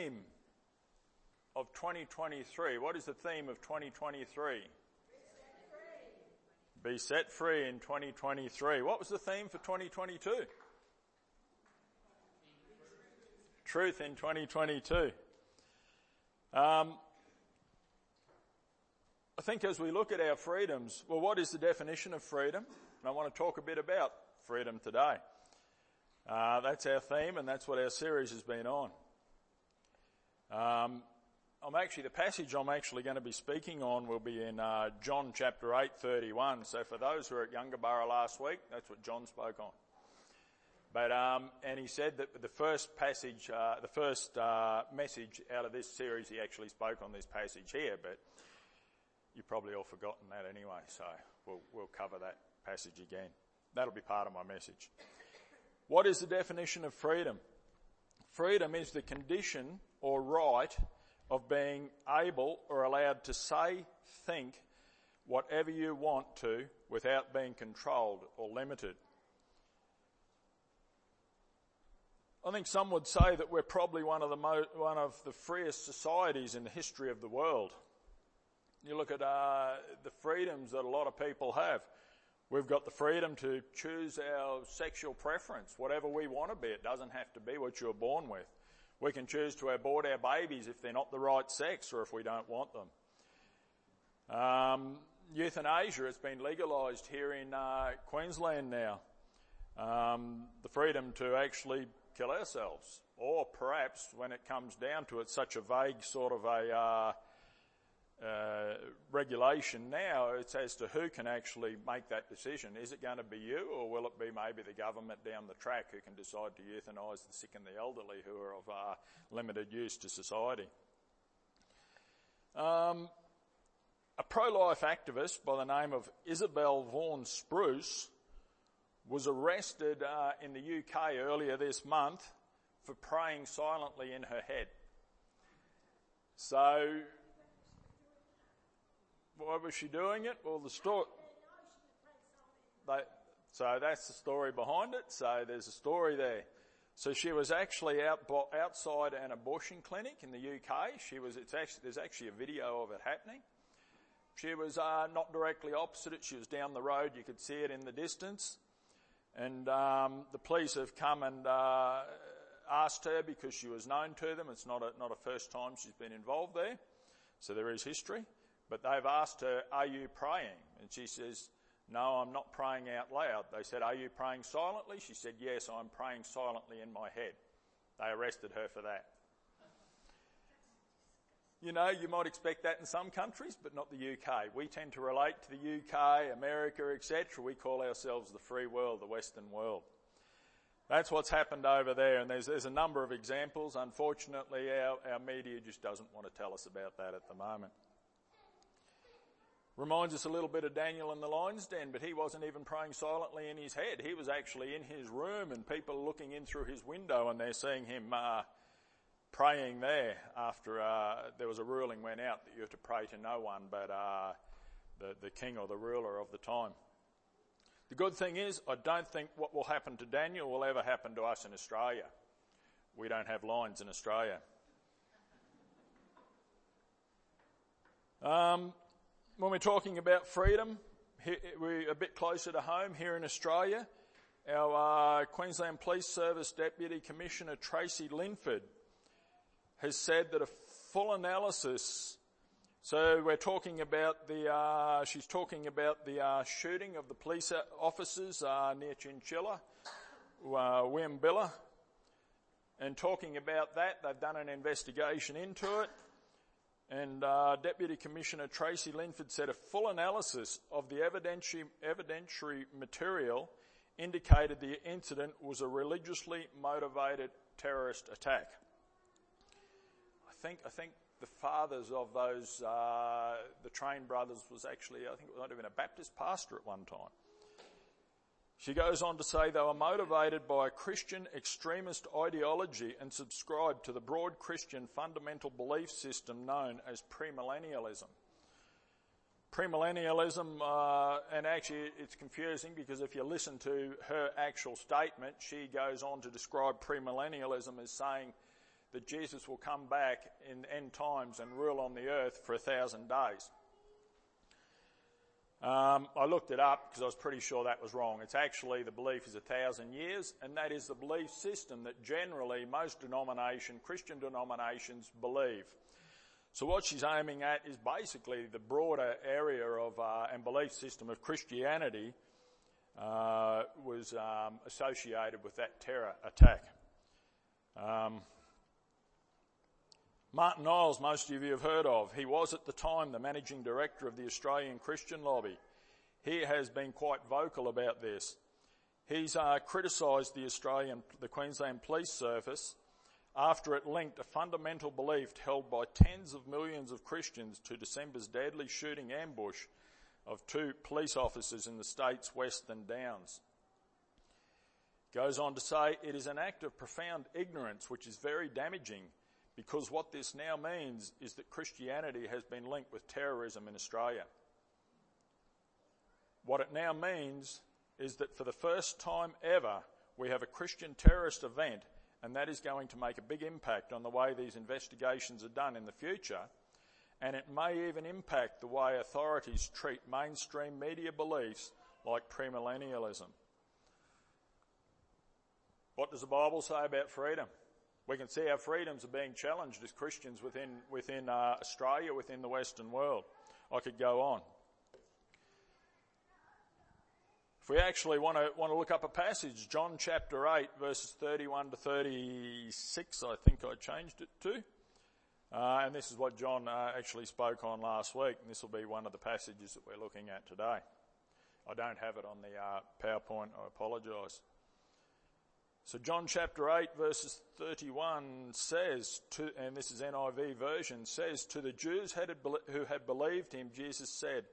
theme of 2023? What is the theme of 2023? Be set free in 2023. What was the theme for 2022? Truth in 2022. Um, I think as we look at our freedoms, well, what is the definition of freedom? And I want to talk a bit about freedom today. Uh, that's our theme, and that's what our series has been on. Um, I'm actually the passage I'm actually going to be speaking on will be in uh, John chapter eight thirty one. So for those who were at Yungaburra last week, that's what John spoke on. But um, and he said that the first passage, uh, the first uh, message out of this series, he actually spoke on this passage here. But you've probably all forgotten that anyway, so we'll we'll cover that passage again. That'll be part of my message. What is the definition of freedom? Freedom is the condition or right of being able or allowed to say, think, whatever you want to without being controlled or limited. I think some would say that we're probably one of the mo- one of the freest societies in the history of the world. You look at uh, the freedoms that a lot of people have. We've got the freedom to choose our sexual preference, whatever we want to be. It doesn't have to be what you're born with. We can choose to abort our babies if they're not the right sex or if we don't want them. Um, euthanasia has been legalised here in uh, Queensland now. Um, the freedom to actually kill ourselves, or perhaps when it comes down to it, such a vague sort of a uh, uh, regulation now, it's as to who can actually make that decision. Is it going to be you, or will it be maybe the government down the track who can decide to euthanise the sick and the elderly who are of uh, limited use to society? Um, a pro-life activist by the name of Isabel Vaughan Spruce was arrested uh, in the UK earlier this month for praying silently in her head. So why was she doing it? Well, the story. so that's the story behind it. So there's a story there. So she was actually out outside an abortion clinic in the UK. She was. It's actually there's actually a video of it happening. She was uh, not directly opposite it. She was down the road. You could see it in the distance. And um, the police have come and uh, asked her because she was known to them. It's not a, not a first time she's been involved there. So there is history. But they've asked her, Are you praying? And she says, No, I'm not praying out loud. They said, Are you praying silently? She said, Yes, I'm praying silently in my head. They arrested her for that. You know, you might expect that in some countries, but not the UK. We tend to relate to the UK, America, etc. We call ourselves the free world, the Western world. That's what's happened over there, and there's, there's a number of examples. Unfortunately, our, our media just doesn't want to tell us about that at the moment. Reminds us a little bit of Daniel in the lion's den, but he wasn't even praying silently in his head. He was actually in his room and people looking in through his window and they're seeing him uh, praying there after uh, there was a ruling went out that you have to pray to no one but uh, the, the king or the ruler of the time. The good thing is, I don't think what will happen to Daniel will ever happen to us in Australia. We don't have lions in Australia. Um, when we're talking about freedom, we're a bit closer to home here in Australia. Our uh, Queensland Police Service Deputy Commissioner Tracy Linford has said that a full analysis. So we're talking about the. Uh, she's talking about the uh, shooting of the police officers uh, near Chinchilla, uh, Wieambilla, and talking about that, they've done an investigation into it. And uh, Deputy Commissioner Tracy Linford said a full analysis of the evidentiary, evidentiary material indicated the incident was a religiously motivated terrorist attack. I think, I think the fathers of those, uh, the Train brothers was actually, I think it might have been a Baptist pastor at one time. She goes on to say they were motivated by a Christian extremist ideology and subscribed to the broad Christian fundamental belief system known as premillennialism. Premillennialism, uh, and actually it's confusing because if you listen to her actual statement, she goes on to describe premillennialism as saying that Jesus will come back in end times and rule on the earth for a thousand days. Um, I looked it up because I was pretty sure that was wrong. It's actually the belief is a thousand years, and that is the belief system that generally most denomination, Christian denominations, believe. So what she's aiming at is basically the broader area of uh, and belief system of Christianity uh, was um, associated with that terror attack. Um, Martyn Iles, most of you have heard of. He was at the time the managing director of the Australian Christian Lobby. He has been quite vocal about this. He's uh, criticised the Australian, the Queensland Police Service after it linked a fundamental belief held by tens of millions of Christians to December's deadly shooting ambush of two police officers in the state's Western Downs. Goes on to say, it is an act of profound ignorance which is very damaging because what this now means is that Christianity has been linked with terrorism in Australia. What it now means is that for the first time ever, we have a Christian terrorist event, and that is going to make a big impact on the way these investigations are done in the future, and it may even impact the way authorities treat mainstream media beliefs like premillennialism. What does the Bible say about freedom? We can see our freedoms are being challenged as Christians within, within uh, Australia, within the Western world. I could go on. If we actually want to, want to look up a passage, John chapter 8, verses 31 to 36, I think I changed it to. Uh, and this is what John uh, actually spoke on last week, and this will be one of the passages that we're looking at today. I don't have it on the uh, PowerPoint, I apologise. So John chapter 8 verses 31 says to, and this is NIV version, says to the Jews who had believed him, Jesus said,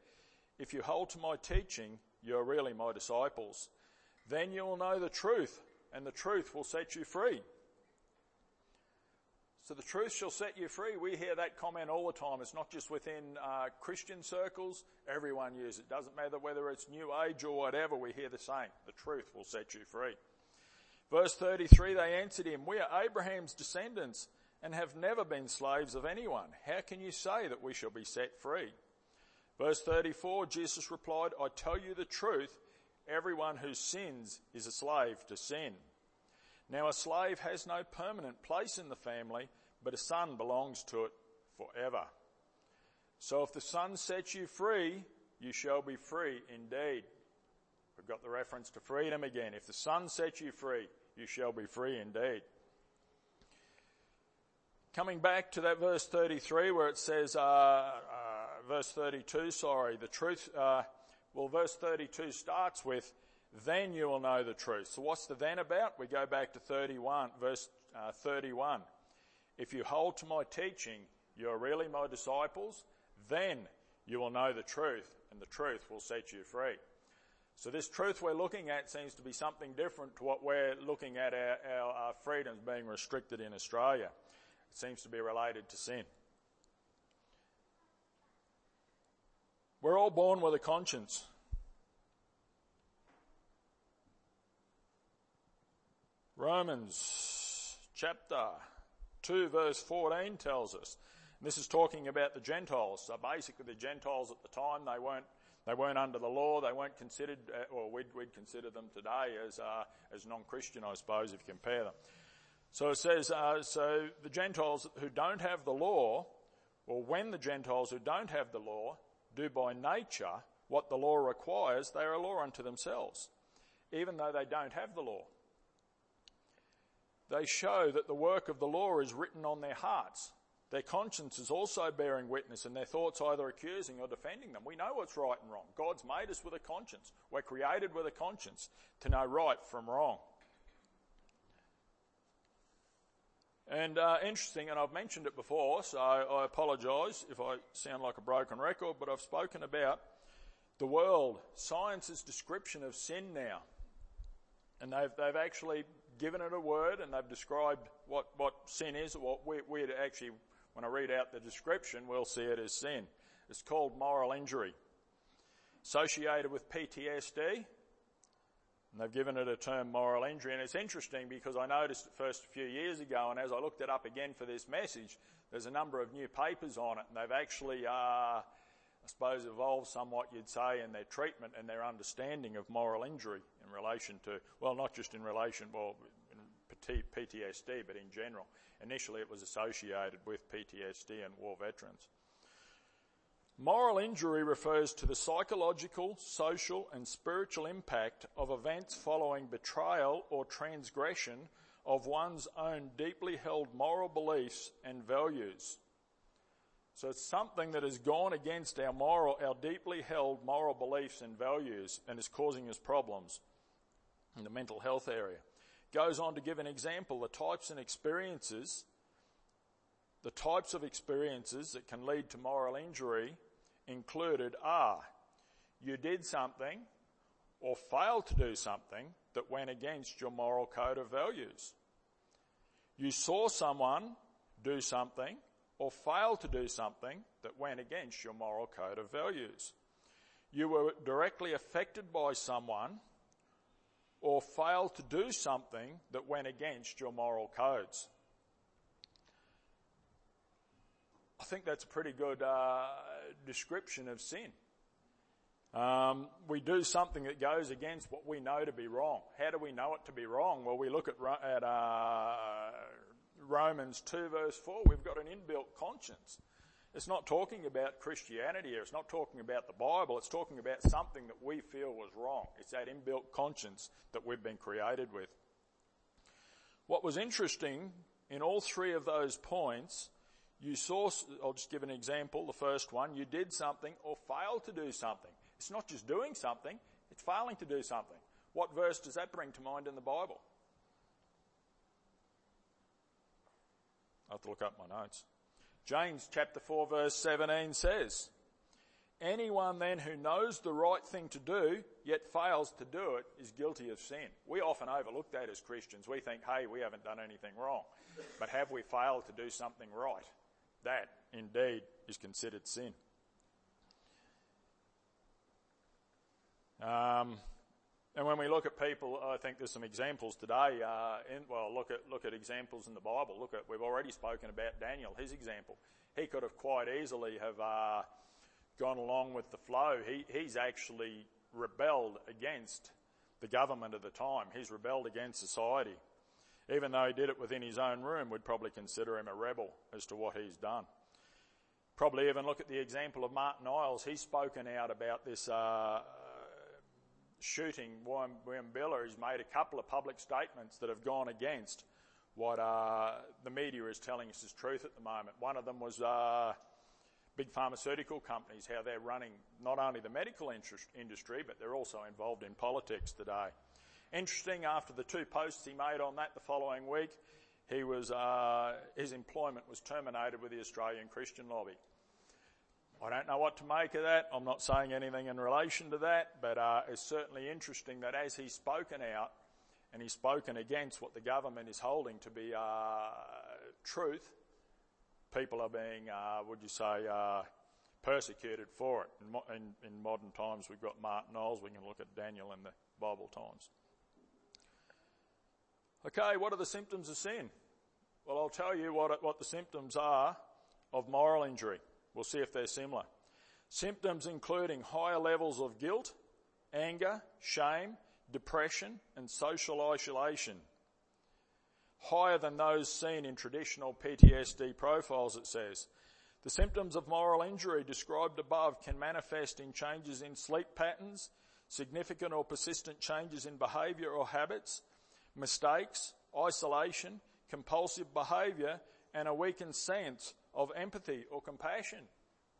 if you hold to my teaching, you're really my disciples. Then you will know the truth and the truth will set you free. So the truth shall set you free. We hear that comment all the time. It's not just within uh, Christian circles. Everyone uses it. Doesn't matter whether it's New Age or whatever. We hear the same. The truth will set you free. Verse 33, they answered him, we are Abraham's descendants and have never been slaves of anyone. How can you say that we shall be set free? Verse 34, Jesus replied, I tell you the truth, everyone who sins is a slave to sin. Now a slave has no permanent place in the family, but a son belongs to it forever. So if the son sets you free, you shall be free indeed. We've got the reference to freedom again. If the Son sets you free, you shall be free indeed. Coming back to that verse 33 where it says, uh, uh, verse 32, sorry, the truth, uh, well, verse 32 starts with, then you will know the truth. So what's the then about? We go back to 31, verse uh, 31. If you hold to my teaching, you are really my disciples, then you will know the truth, and the truth will set you free. So this truth we're looking at seems to be something different to what we're looking at our, our, our freedoms being restricted in Australia. It seems to be related to sin. We're all born with a conscience. Romans chapter 2 verse 14 tells us, this is talking about the Gentiles. So basically the Gentiles at the time, they weren't they weren't under the law. They weren't considered, uh, or we'd, we'd consider them today as, uh, as non-Christian, I suppose, if you compare them. So it says, uh, so the Gentiles who don't have the law, or when the Gentiles who don't have the law do by nature what the law requires, they are a law unto themselves, even though they don't have the law. They show that the work of the law is written on their hearts, their conscience is also bearing witness and their thoughts either accusing or defending them. We know what's right and wrong. God's made us with a conscience. We're created with a conscience to know right from wrong. And uh, interesting, and I've mentioned it before, so I apologise if I sound like a broken record, but I've spoken about the world, science's description of sin now. And they've, they've actually given it a word and they've described what, what sin is, what we, we'd actually when I read out the description, we'll see it as sin. It's called moral injury. Associated with PTSD, And they've given it a term moral injury. And it's interesting because I noticed it first a few years ago, and as I looked it up again for this message, there's a number of new papers on it, and they've actually, uh, I suppose, evolved somewhat, you'd say, in their treatment and their understanding of moral injury in relation to, well, not just in relation, well, PTSD, but in general. Initially, it was associated with PTSD and war veterans. Moral injury refers to the psychological, social and spiritual impact of events following betrayal or transgression of one's own deeply held moral beliefs and values. So it's something that has gone against our moral, our deeply held moral beliefs and values and is causing us problems in the mental health area. Goes on to give an example, the types and experiences, the types of experiences that can lead to moral injury included are you did something or failed to do something that went against your moral code of values. You saw someone do something or failed to do something that went against your moral code of values. You were directly affected by someone or failed to do something that went against your moral codes. I think that's a pretty good uh, description of sin. Um, we do something that goes against what we know to be wrong. How do we know it to be wrong? Well, we look at, at uh, Romans 2 verse 4. We've got an inbuilt conscience. It's not talking about Christianity here. It's not talking about the Bible. It's talking about something that we feel was wrong. It's that inbuilt conscience that we've been created with. What was interesting in all three of those points you saw, I'll just give an example, the first one, you did something or failed to do something. It's not just doing something, it's failing to do something. What verse does that bring to mind in the Bible? I have to look up my notes. James chapter 4 verse 17 says, Anyone then who knows the right thing to do, yet fails to do it, is guilty of sin. We often overlook that as Christians. We think, hey, we haven't done anything wrong. But have we failed to do something right? That indeed is considered sin. Um, and when we look at people, I think there's some examples today. Uh, in, well, look at look at examples in the Bible. Look at we've already spoken about Daniel. His example, he could have quite easily have uh, gone along with the flow. He he's actually rebelled against the government of the time. He's rebelled against society. Even though he did it within his own room, we'd probably consider him a rebel as to what he's done. Probably even look at the example of Martyn Iles. He's spoken out about this uh, shooting Wieambilla. has made a couple of public statements that have gone against what uh, the media is telling us is truth at the moment. One of them was uh, big pharmaceutical companies, how they're running not only the medical industry, but they're also involved in politics today. Interesting, after the two posts he made on that the following week, he was, uh, his employment was terminated with the Australian Christian Lobby. I don't know what to make of that. I'm not saying anything in relation to that, but uh, it's certainly interesting that as he's spoken out and he's spoken against what the government is holding to be uh, truth, people are being, uh, would you say, uh, persecuted for it. In, mo- in, in modern times, we've got Martyn Iles. We can look at Daniel in the Bible times. Okay, what are the symptoms of sin? Well, I'll tell you what, what the symptoms are of moral injury. We'll see if they're similar. Symptoms including higher levels of guilt, anger, shame, depression, and social isolation. Higher than those seen in traditional PTSD profiles, it says. The symptoms of moral injury described above can manifest in changes in sleep patterns, significant or persistent changes in behaviour or habits, mistakes, isolation, compulsive behaviour, and a weakened sense of empathy or compassion.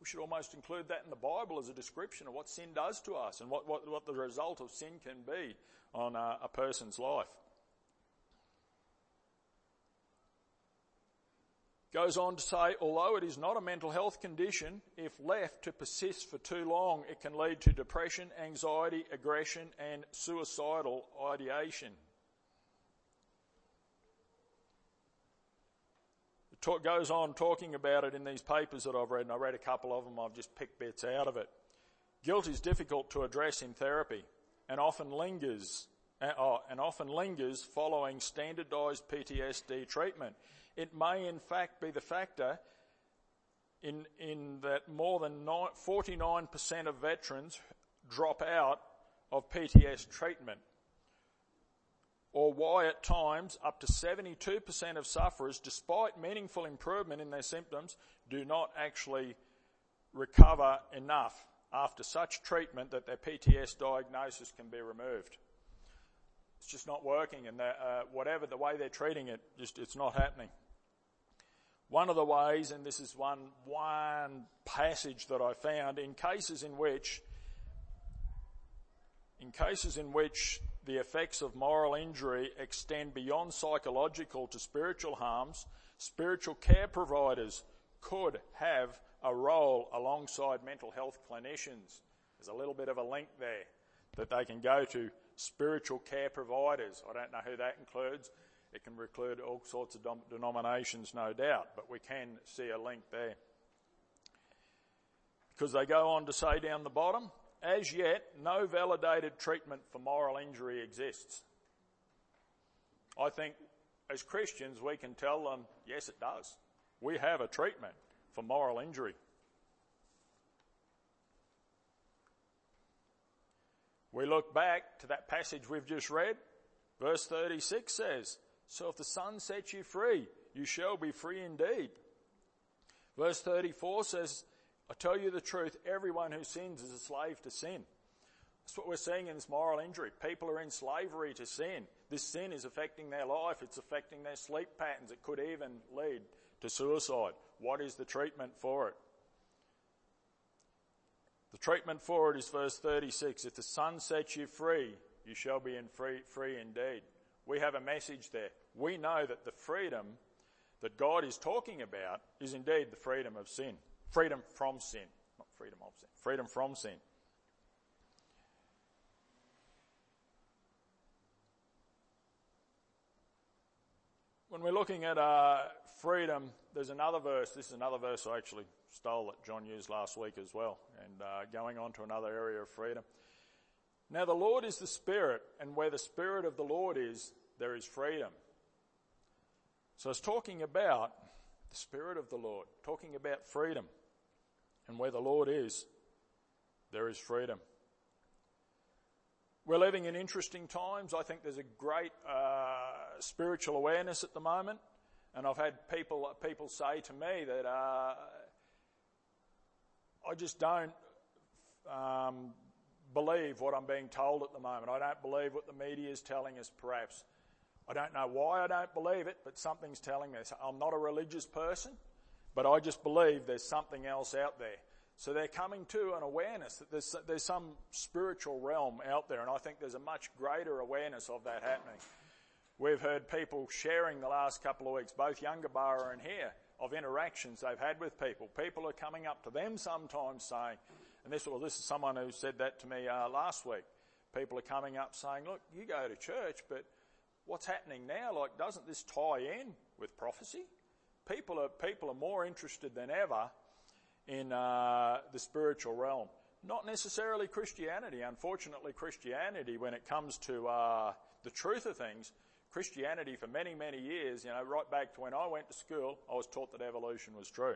We should almost include that in the Bible as a description of what sin does to us and what, what, what the result of sin can be on a, a person's life. Goes on to say, although it is not a mental health condition, if left to persist for too long, it can lead to depression, anxiety, aggression, and suicidal ideation. It goes on talking about it in these papers that I've read, and I read a couple of them, I've just picked bits out of it. Guilt is difficult to address in therapy and often lingers oh, and often lingers following standardized PTSD treatment. It may in fact be the factor in, in that more than 49% of veterans drop out of PTS treatment. Or why at times up to 72% of sufferers, despite meaningful improvement in their symptoms, do not actually recover enough after such treatment that their PTS diagnosis can be removed. It's just not working, and uh, whatever the way they're treating it, just it's not happening. One of the ways, and this is one one passage that I found, in cases in which, in cases in which the effects of moral injury extend beyond psychological to spiritual harms, spiritual care providers could have a role alongside mental health clinicians. There's a little bit of a link there that they can go to spiritual care providers. I don't know who that includes. It can include all sorts of denominations, no doubt, but we can see a link there. Because they go on to say down the bottom, as yet, no validated treatment for moral injury exists. I think as Christians, we can tell them, yes, it does. We have a treatment for moral injury. We look back to that passage we've just read. Verse 36 says, So if the Son sets you free, you shall be free indeed. Verse 34 says, I tell you the truth, everyone who sins is a slave to sin. That's what we're seeing in this moral injury. People are in slavery to sin. This sin is affecting their life. It's affecting their sleep patterns. It could even lead to suicide. What is the treatment for it? The treatment for it is verse 36. If the Son sets you free, you shall be in free, free indeed. We have a message there. We know that the freedom that God is talking about is indeed the freedom of sin. Freedom from sin. Not freedom of sin. Freedom from sin. When we're looking at uh, freedom, there's another verse. This is another verse I actually stole that John used last week as well, and uh, going on to another area of freedom. Now, the Lord is the Spirit, and where the Spirit of the Lord is, there is freedom. So it's talking about the Spirit of the Lord, talking about freedom. And where the Lord is, there is freedom. We're living in interesting times. I think there's a great uh, spiritual awareness at the moment. And I've had people, people say to me that uh, I just don't um, believe what I'm being told at the moment. I don't believe what the media is telling us, perhaps. I don't know why I don't believe it, but something's telling me. I'm not a religious person, but I just believe there's something else out there. So they're coming to an awareness that there's, there's some spiritual realm out there, and I think there's a much greater awareness of that happening. We've heard people sharing the last couple of weeks, both Yungaburra and here, of interactions they've had with people. People are coming up to them sometimes saying, and this, well, this is someone who said that to me uh, last week. People are coming up saying, look, you go to church, but what's happening now? Like, doesn't this tie in with prophecy? People are, people are more interested than ever in uh, the spiritual realm. Not necessarily Christianity. Unfortunately, Christianity, when it comes to uh, the truth of things, Christianity for many, many years, you know, right back to when I went to school, I was taught that evolution was true.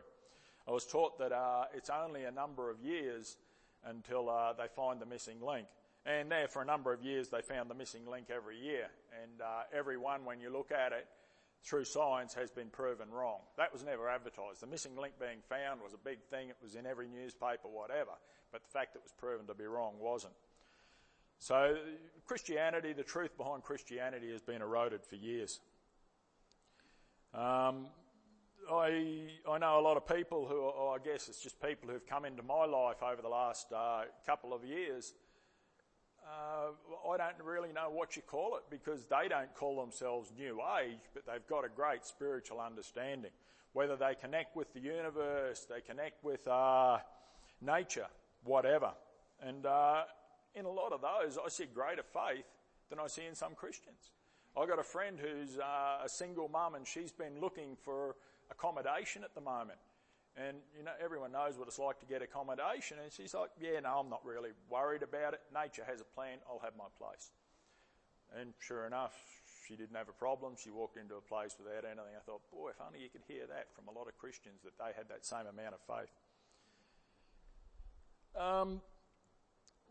I was taught that uh, it's only a number of years until uh, they find the missing link. And there, for a number of years, they found the missing link every year. And uh, every one, when you look at it through science, has been proven wrong. That was never advertised. The missing link being found was a big thing. It was in every newspaper, whatever. But the fact that it was proven to be wrong wasn't. So Christianity, the truth behind Christianity has been eroded for years. Um, I, I know a lot of people who, are, I guess it's just people who've come into my life over the last uh, couple of years. Uh, I don't really know what you call it because they don't call themselves New Age, but they've got a great spiritual understanding. Whether they connect with the universe, they connect with uh, nature, whatever. And uh, in a lot of those, I see greater faith than I see in some Christians. I've got a friend who's uh, a single mum and she's been looking for accommodation at the moment. And, you know, everyone knows what it's like to get accommodation. And she's like, yeah, no, I'm not really worried about it. Nature has a plan. I'll have my place. And sure enough, she didn't have a problem. She walked into a place without anything. I thought, boy, if only you could hear that from a lot of Christians that they had that same amount of faith. Um,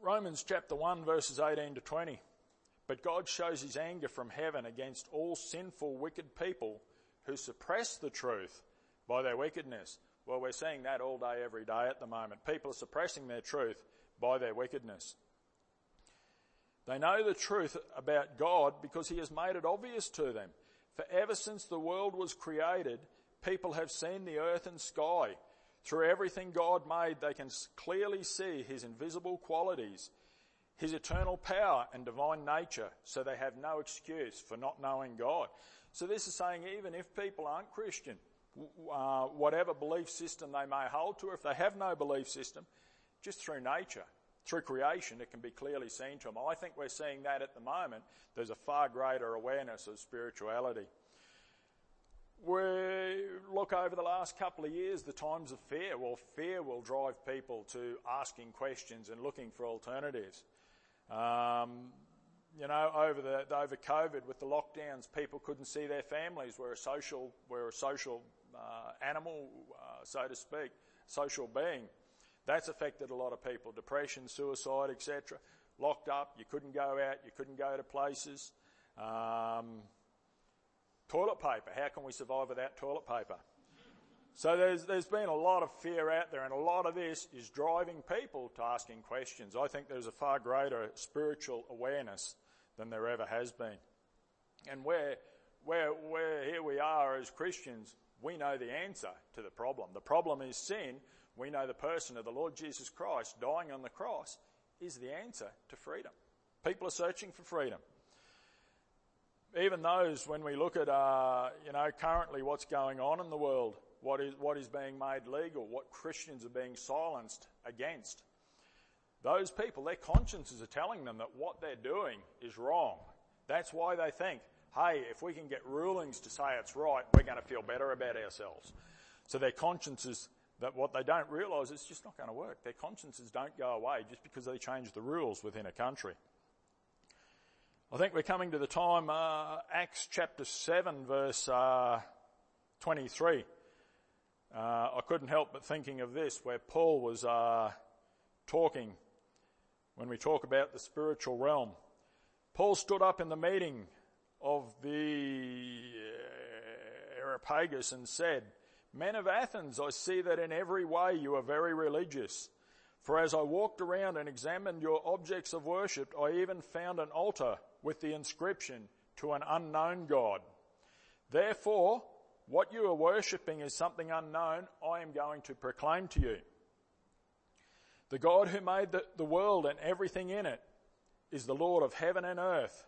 Romans chapter 1, verses 18 to 20. But God shows his anger from heaven against all sinful, wicked people who suppress the truth by their wickedness. Well, we're seeing that all day, every day at the moment. People are suppressing their truth by their wickedness. They know the truth about God because He has made it obvious to them. For ever since the world was created, people have seen the earth and sky. Through everything God made, they can clearly see His invisible qualities, His eternal power and divine nature, so they have no excuse for not knowing God. So this is saying even if people aren't Christian, uh, whatever belief system they may hold to, if they have no belief system, just through nature, through creation, it can be clearly seen to them. I think we're seeing that at the moment. There's a far greater awareness of spirituality. We look over the last couple of years, the times of fear. Well, fear will drive people to asking questions and looking for alternatives. Um, you know, over the over COVID with the lockdowns, people couldn't see their families. We're a social, we're a social animal, uh, so to speak, social being. That's affected a lot of people. Depression, suicide, etc. Locked up, you couldn't go out, you couldn't go to places. Um, toilet paper, how can we survive without toilet paper? So there's, there's been a lot of fear out there and a lot of this is driving people to asking questions. I think there's a far greater spiritual awareness than there ever has been. And where, where, where here we are as Christians, we know the answer to the problem. The problem is sin, we know the person of the Lord Jesus Christ dying on the cross is the answer to freedom. People are searching for freedom. Even those, when we look at, uh, you know, currently what's going on in the world, what is, what is being made legal, what Christians are being silenced against, those people, their consciences are telling them that what they're doing is wrong. That's why they think, hey, if we can get rulings to say it's right, we're going to feel better about ourselves. So their consciences that what they don't realise is just not going to work. Their consciences don't go away just because they change the rules within a country. I think we're coming to the time, uh, Acts chapter 7 verse uh, 23. Uh, I couldn't help but thinking of this where Paul was uh, talking when we talk about the spiritual realm. Paul stood up in the meeting of the uh, Areopagus and said, Men of Athens, I see that in every way you are very religious. For as I walked around and examined your objects of worship, I even found an altar with the inscription to an unknown God. Therefore, what you are worshipping is something unknown I am going to proclaim to you. The God who made the, the world and everything in it is the Lord of heaven and earth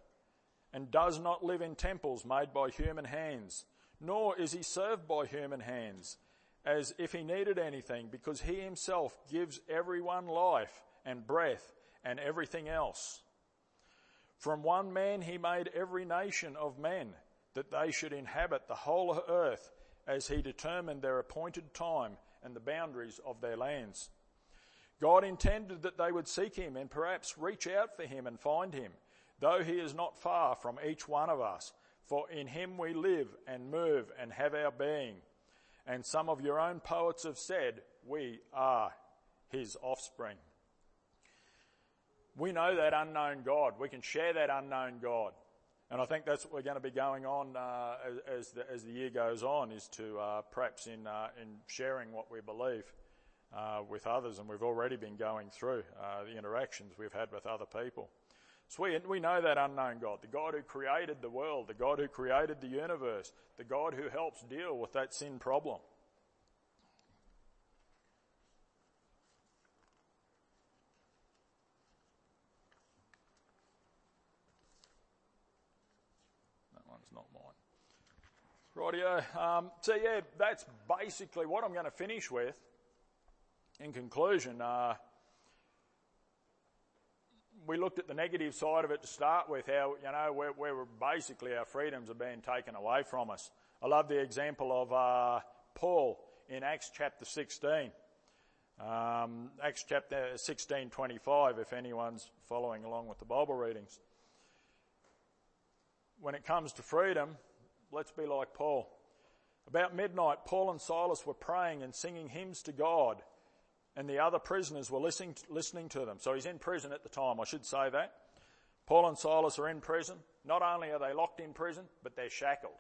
and does not live in temples made by human hands nor is he served by human hands as if he needed anything because he himself gives everyone life and breath and everything else. From one man he made every nation of men that they should inhabit the whole earth as he determined their appointed time and the boundaries of their lands. God intended that they would seek him and perhaps reach out for him and find him, though he is not far from each one of us for in him we live and move and have our being. And some of your own poets have said, we are his offspring. We know that unknown God. We can share that unknown God. And I think that's what we're going to be going on uh, as, the, as, the, year goes on, is to uh, perhaps in, uh, in sharing what we believe uh, with others. And we've already been going through uh, the interactions we've had with other people. So we, we know that unknown God, the God who created the world, the God who created the universe, the God who helps deal with that sin problem. That one's not mine. Rightio. Um, so yeah, that's basically what I'm going to finish with. In conclusion, uh, we looked at the negative side of it to start with, how, you know, where, where basically our freedoms are being taken away from us. I love the example of uh, Paul in Acts chapter 16. Um, Acts chapter 16, 25, if anyone's following along with the Bible readings. when it comes to freedom, let's be like Paul. About midnight, Paul and Silas were praying and singing hymns to God, and the other prisoners were listening, listening to them. So he's in prison at the time, I should say that. Paul and Silas are in prison. Not only are they locked in prison, but they're shackled.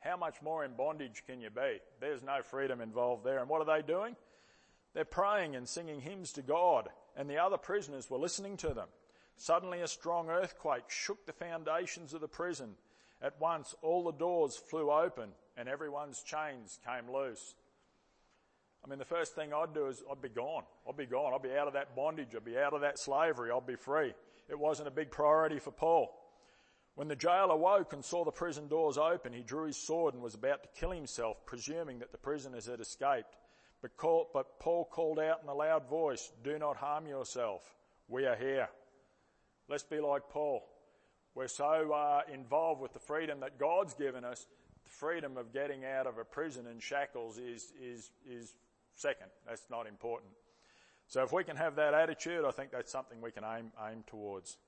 How much more in bondage can you be? There's no freedom involved there. And what are they doing? They're praying and singing hymns to God, and the other prisoners were listening to them. Suddenly a strong earthquake shook the foundations of the prison. At once all the doors flew open and everyone's chains came loose. I mean, the first thing I'd do is I'd be gone. I'd be gone. I'd be out of that bondage. I'd be out of that slavery. I'd be free. It wasn't a big priority for Paul. When the jailer woke and saw the prison doors open, he drew his sword and was about to kill himself, presuming that the prisoners had escaped. But, call, but Paul called out in a loud voice, Do not harm yourself. We are here. Let's be like Paul. We're so uh, involved with the freedom that God's given us. The freedom of getting out of a prison and shackles is, is, is second. That's not important. So if we can have that attitude, I think that's something we can aim, aim towards.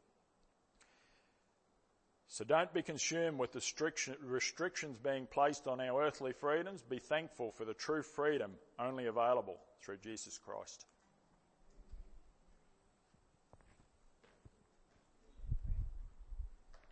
So don't be consumed with the restrictions being placed on our earthly freedoms. Be thankful for the true freedom only available through Jesus Christ.